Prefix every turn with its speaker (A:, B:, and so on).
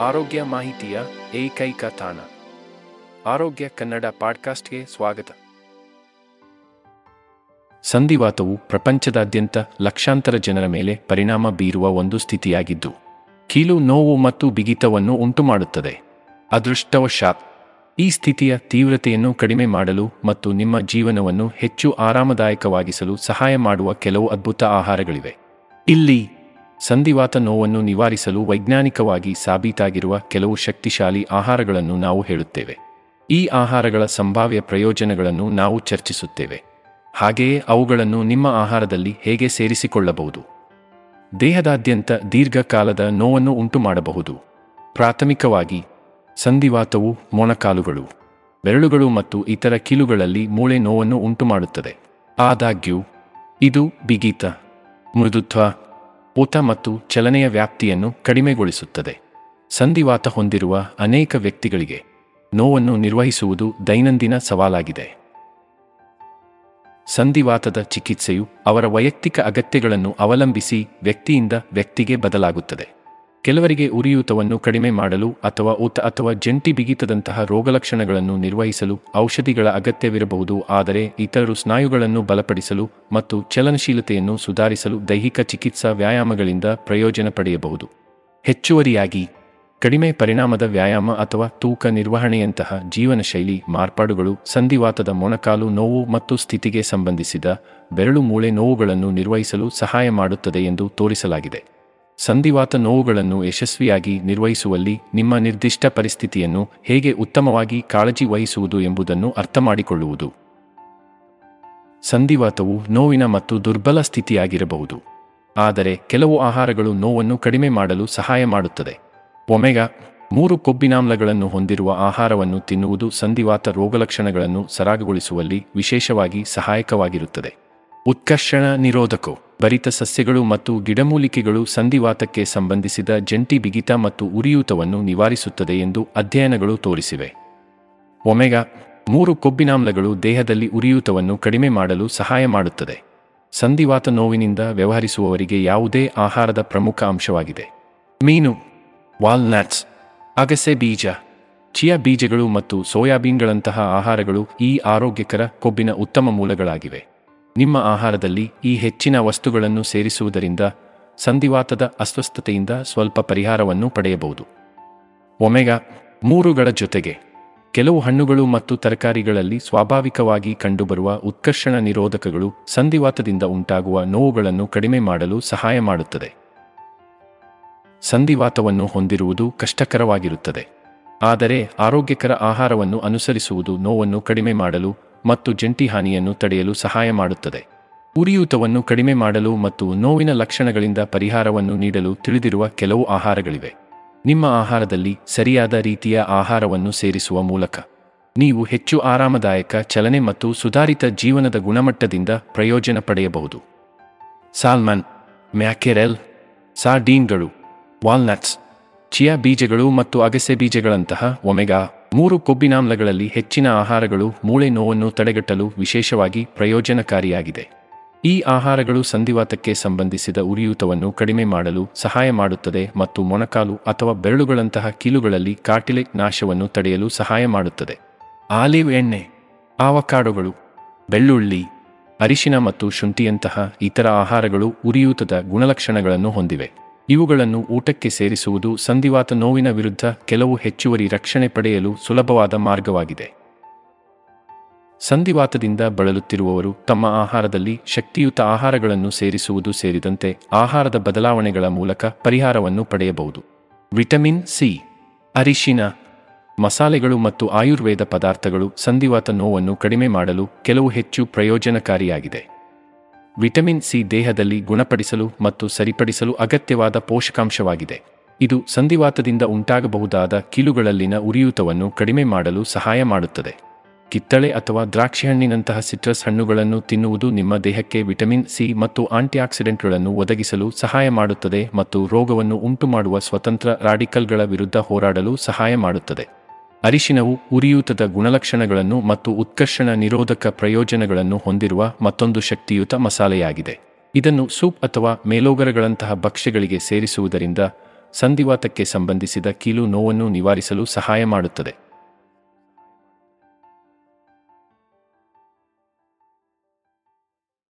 A: ಆರೋಗ್ಯ ಮಾಹಿತಿಯ ಏಕೈಕ ತಾಣ. ಆರೋಗ್ಯ ಕನ್ನಡ ಪಾಡ್ಕಾಸ್ಟ್ಗೆ ಸ್ವಾಗತ. ಸಂಧಿವಾತವು ಪ್ರಪಂಚದಾದ್ಯಂತ ಲಕ್ಷಾಂತರ ಜನರ ಮೇಲೆ ಪರಿಣಾಮ ಬೀರುವ ಒಂದು ಸ್ಥಿತಿಯಾಗಿದ್ದು, ಕೀಲು ನೋವು ಮತ್ತು ಬಿಗಿತವನ್ನು ಉಂಟುಮಾಡುತ್ತದೆ. ಅದೃಷ್ಟವಶಾತ್, ಈ ಸ್ಥಿತಿಯ ತೀವ್ರತೆಯನ್ನು ಕಡಿಮೆ ಮಾಡಲು ಮತ್ತು ನಿಮ್ಮ ಜೀವನವನ್ನು ಹೆಚ್ಚು ಆರಾಮದಾಯಕವಾಗಿಸಲು ಸಹಾಯ ಮಾಡುವ ಕೆಲವು ಅದ್ಭುತ ಆಹಾರಗಳಿವೆ. ಇಲ್ಲಿ ಸಂಧಿವಾತ ನೋವನ್ನು ನಿವಾರಿಸಲು ವೈಜ್ಞಾನಿಕವಾಗಿ ಸಾಬೀತಾಗಿರುವ ಕೆಲವು ಶಕ್ತಿಶಾಲಿ ಆಹಾರಗಳನ್ನು ನಾವು ಹೇಳುತ್ತೇವೆ. ಈ ಆಹಾರಗಳ ಸಂಭಾವ್ಯ ಪ್ರಯೋಜನಗಳನ್ನು ನಾವು ಚರ್ಚಿಸುತ್ತೇವೆ. ಹಾಗೆಯೇ ಅವುಗಳನ್ನು ನಿಮ್ಮ ಆಹಾರದಲ್ಲಿ ಹೇಗೆ ಸೇರಿಸಿಕೊಳ್ಳಬಹುದು? ದೇಹದಾದ್ಯಂತ ದೀರ್ಘಕಾಲದ ನೋವನ್ನು ಉಂಟು ಮಾಡಬಹುದು ಪ್ರಾಥಮಿಕವಾಗಿ, ಸಂಧಿವಾತವು ಮೊಣಕಾಲುಗಳು, ಬೆರಳುಗಳು ಮತ್ತು ಇತರ ಕೀಲುಗಳಲ್ಲಿ ಮೂಳೆ ನೋವನ್ನು ಉಂಟುಮಾಡುತ್ತದೆ. ಆದಾಗ್ಯೂ, ಇದು ಬಿಗಿತ, ಮೃದುತ್ವ ಊತ ಮತ್ತು ಚಲನೆಯ ವ್ಯಾಪ್ತಿಯನ್ನು ಕಡಿಮೆಗೊಳಿಸುತ್ತದೆ. ಸಂಧಿವಾತ ಹೊಂದಿರುವ ಅನೇಕ ವ್ಯಕ್ತಿಗಳಿಗೆ ನೋವನ್ನು ನಿರ್ವಹಿಸುವುದು ದೈನಂದಿನ ಸವಾಲಾಗಿದೆ. ಸಂಧಿವಾತದ ಚಿಕಿತ್ಸೆಯು ಅವರ ವೈಯಕ್ತಿಕ ಅಗತ್ಯಗಳನ್ನು ಅವಲಂಬಿಸಿ ವ್ಯಕ್ತಿಯಿಂದ ವ್ಯಕ್ತಿಗೆ ಬದಲಾಗುತ್ತದೆ. ಕೆಲವರಿಗೆ ಉರಿಯೂತವನ್ನು ಕಡಿಮೆ ಮಾಡಲು ಅಥವಾ ಊತ ಅಥವಾ ಜಂಟಿ ಬಿಗಿತದಂತಹ ರೋಗಲಕ್ಷಣಗಳನ್ನು ನಿರ್ವಹಿಸಲು ಔಷಧಿಗಳ ಅಗತ್ಯವಿರಬಹುದು. ಆದರೆ ಇತರರು ಸ್ನಾಯುಗಳನ್ನು ಬಲಪಡಿಸಲು ಮತ್ತು ಚಲನಶೀಲತೆಯನ್ನು ಸುಧಾರಿಸಲು ದೈಹಿಕ ಚಿಕಿತ್ಸಾ ವ್ಯಾಯಾಮಗಳಿಂದ ಪ್ರಯೋಜನ ಪಡೆಯಬಹುದು. ಹೆಚ್ಚುವರಿಯಾಗಿ, ಕಡಿಮೆ ಪರಿಣಾಮದ ವ್ಯಾಯಾಮ ಅಥವಾ ತೂಕ ನಿರ್ವಹಣೆಯಂತಹ ಜೀವನಶೈಲಿ ಮಾರ್ಪಾಡುಗಳು ಸಂಧಿವಾತದ ಮೊಣಕಾಲು ನೋವು ಮತ್ತು ಸ್ಥಿತಿಗೆ ಸಂಬಂಧಿಸಿದ ಬೆರಳು ಮೂಳೆ ನೋವುಗಳನ್ನು ನಿರ್ವಹಿಸಲು ಸಹಾಯ ಮಾಡುತ್ತದೆ ಎಂದು ತೋರಿಸಲಾಗಿದೆ. ಸಂಧಿವಾತ ನೋವುಗಳನ್ನು ಯಶಸ್ವಿಯಾಗಿ ನಿರ್ವಹಿಸುವಲ್ಲಿ ನಿಮ್ಮ ನಿರ್ದಿಷ್ಟ ಪರಿಸ್ಥಿತಿಯನ್ನು ಹೇಗೆ ಉತ್ತಮವಾಗಿ ಕಾಳಜಿ ವಹಿಸುವುದು ಎಂಬುದನ್ನು ಅರ್ಥಮಾಡಿಕೊಳ್ಳುವುದು. ಸಂಧಿವಾತವು ನೋವಿನ ಮತ್ತು ದುರ್ಬಲ ಸ್ಥಿತಿಯಾಗಿರಬಹುದು. ಆದರೆ ಕೆಲವು ಆಹಾರಗಳು ನೋವನ್ನು ಕಡಿಮೆ ಮಾಡಲು ಸಹಾಯ ಮಾಡುತ್ತದೆ. ಒಮೆಗಾ, ಮೂರು ಕೊಬ್ಬಿನಾಮ್ಲಗಳನ್ನು ಹೊಂದಿರುವ ಆಹಾರವನ್ನು ತಿನ್ನುವುದು ಸಂಧಿವಾತ ರೋಗಲಕ್ಷಣಗಳನ್ನು ಸರಾಗಗೊಳಿಸುವಲ್ಲಿ ವಿಶೇಷವಾಗಿ ಸಹಾಯಕವಾಗಿರುತ್ತದೆ. ಉತ್ಕರ್ಷಣ ನಿರೋಧಕವು. ಭರಿತ ಸಸ್ಯಗಳು ಮತ್ತು ಗಿಡಮೂಲಿಕೆಗಳು ಸಂಧಿವಾತಕ್ಕೆ ಸಂಬಂಧಿಸಿದ ಜಂಟಿ ಬಿಗಿತ ಮತ್ತು ಉರಿಯೂತವನ್ನು ನಿವಾರಿಸುತ್ತದೆ ಎಂದು ಅಧ್ಯಯನಗಳು ತೋರಿಸಿವೆ. ಒಮೆಗಾ ಮೂರು ಕೊಬ್ಬಿನಾಮ್ಲಗಳು ದೇಹದಲ್ಲಿ ಉರಿಯೂತವನ್ನು ಕಡಿಮೆ ಮಾಡಲು ಸಹಾಯ ಮಾಡುತ್ತದೆ. ಸಂಧಿವಾತ ನೋವಿನಿಂದ ವ್ಯವಹರಿಸುವವರಿಗೆ ಯಾವುದೇ ಆಹಾರದ ಪ್ರಮುಖ ಅಂಶವಾಗಿದೆ. ಮೀನು, ವಾಲ್ನಟ್ಸ್, ಅಗಸೆ ಬೀಜ, ಚಿಯಾ ಬೀಜಗಳು ಮತ್ತು ಸೋಯಾಬೀನ್ಗಳಂತಹ ಆಹಾರಗಳು ಈ ಆರೋಗ್ಯಕರ ಕೊಬ್ಬಿನ ಉತ್ತಮ ಮೂಲಗಳಾಗಿವೆ. ನಿಮ್ಮ ಆಹಾರದಲ್ಲಿ ಈ ಹೆಚ್ಚಿನ ವಸ್ತುಗಳನ್ನು ಸೇರಿಸುವುದರಿಂದ ಸಂಧಿವಾತದ ಅಸ್ವಸ್ಥತೆಯಿಂದ ಸ್ವಲ್ಪ ಪರಿಹಾರವನ್ನು ಪಡೆಯಬಹುದು. ಒಮೆಗಾ ಮೂರುಗಳ ಜೊತೆಗೆ ಕೆಲವು ಹಣ್ಣುಗಳು ಮತ್ತು ತರಕಾರಿಗಳಲ್ಲಿ ಸ್ವಾಭಾವಿಕವಾಗಿ ಕಂಡುಬರುವ ಉತ್ಕರ್ಷಣ ನಿರೋಧಕಗಳು ಸಂಧಿವಾತದಿಂದ ಉಂಟಾಗುವ ನೋವುಗಳನ್ನು ಕಡಿಮೆ ಮಾಡಲು ಸಹಾಯ ಮಾಡುತ್ತದೆ. ಸಂಧಿವಾತವನ್ನು ಹೊಂದಿರುವುದು ಕಷ್ಟಕರವಾಗಿರುತ್ತದೆ. ಆದರೆ ಆರೋಗ್ಯಕರ ಆಹಾರವನ್ನು ಅನುಸರಿಸುವುದು ನೋವನ್ನು ಕಡಿಮೆ ಮಾಡಲು ಮತ್ತು ಜಂಟಿ ಹಾನಿಯನ್ನು ತಡೆಯಲು ಸಹಾಯ ಮಾಡುತ್ತದೆ. ಉರಿಯೂತವನ್ನು ಕಡಿಮೆ ಮಾಡಲು ಮತ್ತು ನೋವಿನ ಲಕ್ಷಣಗಳಿಂದ ಪರಿಹಾರವನ್ನು ನೀಡಲು ತಿಳಿದಿರುವ ಕೆಲವು ಆಹಾರಗಳಿವೆ. ನಿಮ್ಮ ಆಹಾರದಲ್ಲಿ ಸರಿಯಾದ ರೀತಿಯ ಆಹಾರವನ್ನು ಸೇರಿಸುವ ಮೂಲಕ ನೀವು ಹೆಚ್ಚು ಆರಾಮದಾಯಕ, ಚಲನೆ ಮತ್ತು ಸುಧಾರಿತ ಜೀವನದ ಗುಣಮಟ್ಟದಿಂದ ಪ್ರಯೋಜನ ಪಡೆಯಬಹುದು. ಸಾಲ್ಮನ್, ಮ್ಯಾಕೆರೆಲ್, ಸಾರ್ಡೀನ್ಗಳು, ವಾಲ್ನಟ್ಸ್, ಚಿಯಾ ಬೀಜಗಳು ಮತ್ತು ಅಗಸೆ ಬೀಜಗಳಂತಹ ಒಮೆಗಾ ಮೂರು ಕೊಬ್ಬಿನಾಮ್ಲಗಳಲ್ಲಿ ಹೆಚ್ಚಿನ ಆಹಾರಗಳು ಮೂಳೆ ನೋವನ್ನು ತಡೆಗಟ್ಟಲು ವಿಶೇಷವಾಗಿ ಪ್ರಯೋಜನಕಾರಿಯಾಗಿದೆ. ಈ ಆಹಾರಗಳು ಸಂಧಿವಾತಕ್ಕೆ ಸಂಬಂಧಿಸಿದ ಉರಿಯೂತವನ್ನು ಕಡಿಮೆ ಮಾಡಲು ಸಹಾಯ ಮಾಡುತ್ತದೆ ಮತ್ತು ಮೊಣಕಾಲು ಅಥವಾ ಬೆರಳುಗಳಂತಹ ಕೀಲುಗಳಲ್ಲಿ ಕಾರ್ಟಿಲೆಕ್ ನಾಶವನ್ನು ತಡೆಯಲು ಸಹಾಯ ಮಾಡುತ್ತದೆ. ಆಲಿವ್ ಎಣ್ಣೆ, ಆವಕಾಡುಗಳು, ಬೆಳ್ಳುಳ್ಳಿ, ಅರಿಶಿನ ಮತ್ತು ಶುಂಠಿಯಂತಹ ಇತರ ಆಹಾರಗಳು ಉರಿಯೂತದ ಗುಣಲಕ್ಷಣಗಳನ್ನು ಹೊಂದಿವೆ. ಇವುಗಳನ್ನು ಊಟಕ್ಕೆ ಸೇರಿಸುವುದು ಸಂಧಿವಾತ ನೋವಿನ ವಿರುದ್ಧ ಕೆಲವು ಹೆಚ್ಚುವರಿ ರಕ್ಷಣೆ ಪಡೆಯಲು ಸುಲಭವಾದ ಮಾರ್ಗವಾಗಿದೆ. ಸಂಧಿವಾತದಿಂದ ಬಳಲುತ್ತಿರುವವರು ತಮ್ಮ ಆಹಾರದಲ್ಲಿ ಶಕ್ತಿಯುತ ಆಹಾರಗಳನ್ನು ಸೇರಿಸುವುದು ಸೇರಿದಂತೆ ಆಹಾರದ ಬದಲಾವಣೆಗಳ ಮೂಲಕ ಪರಿಹಾರವನ್ನು ಪಡೆಯಬಹುದು. ವಿಟಮಿನ್ ಸಿ, ಅರಿಶಿನ, ಮಸಾಲೆಗಳು ಮತ್ತು ಆಯುರ್ವೇದ ಪದಾರ್ಥಗಳು ಸಂಧಿವಾತ ನೋವನ್ನು ಕಡಿಮೆ ಮಾಡಲು ಕೆಲವು ಹೆಚ್ಚು ಪ್ರಯೋಜನಕಾರಿಯಾಗಿದೆ. ವಿಟಮಿನ್ ಸಿ ದೇಹದಲ್ಲಿ ಗುಣಪಡಿಸಲು ಮತ್ತು ಸರಿಪಡಿಸಲು ಅಗತ್ಯವಾದ ಪೋಷಕಾಂಶವಾಗಿದೆ. ಇದು ಸಂಧಿವಾತದಿಂದ ಉಂಟಾಗಬಹುದಾದ ಕೀಲುಗಳಲ್ಲಿನ ಉರಿಯೂತವನ್ನು ಕಡಿಮೆ ಮಾಡಲು ಸಹಾಯ ಮಾಡುತ್ತದೆ. ಕಿತ್ತಳೆ ಅಥವಾ ದ್ರಾಕ್ಷಿಹಣ್ಣಿನಂತಹ ಸಿಟ್ರಸ್ ಹಣ್ಣುಗಳನ್ನು ತಿನ್ನುವುದು ನಿಮ್ಮ ದೇಹಕ್ಕೆ ವಿಟಮಿನ್ ಸಿ ಮತ್ತು ಆಂಟಿಆಕ್ಸಿಡೆಂಟ್ಗಳನ್ನು ಒದಗಿಸಲು ಸಹಾಯ ಮಾಡುತ್ತದೆ ಮತ್ತು ರೋಗವನ್ನು ಉಂಟುಮಾಡುವ ಸ್ವತಂತ್ರ ರಾಡಿಕಲ್ಗಳ ವಿರುದ್ಧ ಹೋರಾಡಲು ಸಹಾಯ ಮಾಡುತ್ತದೆ. ಅರಿಶಿನವು ಉರಿಯೂತದ ಗುಣಲಕ್ಷಣಗಳನ್ನು ಮತ್ತು ಉತ್ಕರ್ಷಣ ನಿರೋಧಕ ಪ್ರಯೋಜನಗಳನ್ನು ಹೊಂದಿರುವ ಮತ್ತೊಂದು ಶಕ್ತಿಯುತ ಮಸಾಲೆಯಾಗಿದೆ. ಇದನ್ನು ಸೂಪ್ ಅಥವಾ ಮೇಲೋಗರಗಳಂತಹ ಭಕ್ಷ್ಯಗಳಿಗೆ ಸೇರಿಸುವುದರಿಂದ ಸಂಧಿವಾತಕ್ಕೆ ಸಂಬಂಧಿಸಿದ ಕೀಲು ನೋವನ್ನು ನಿವಾರಿಸಲು ಸಹಾಯ ಮಾಡುತ್ತದೆ.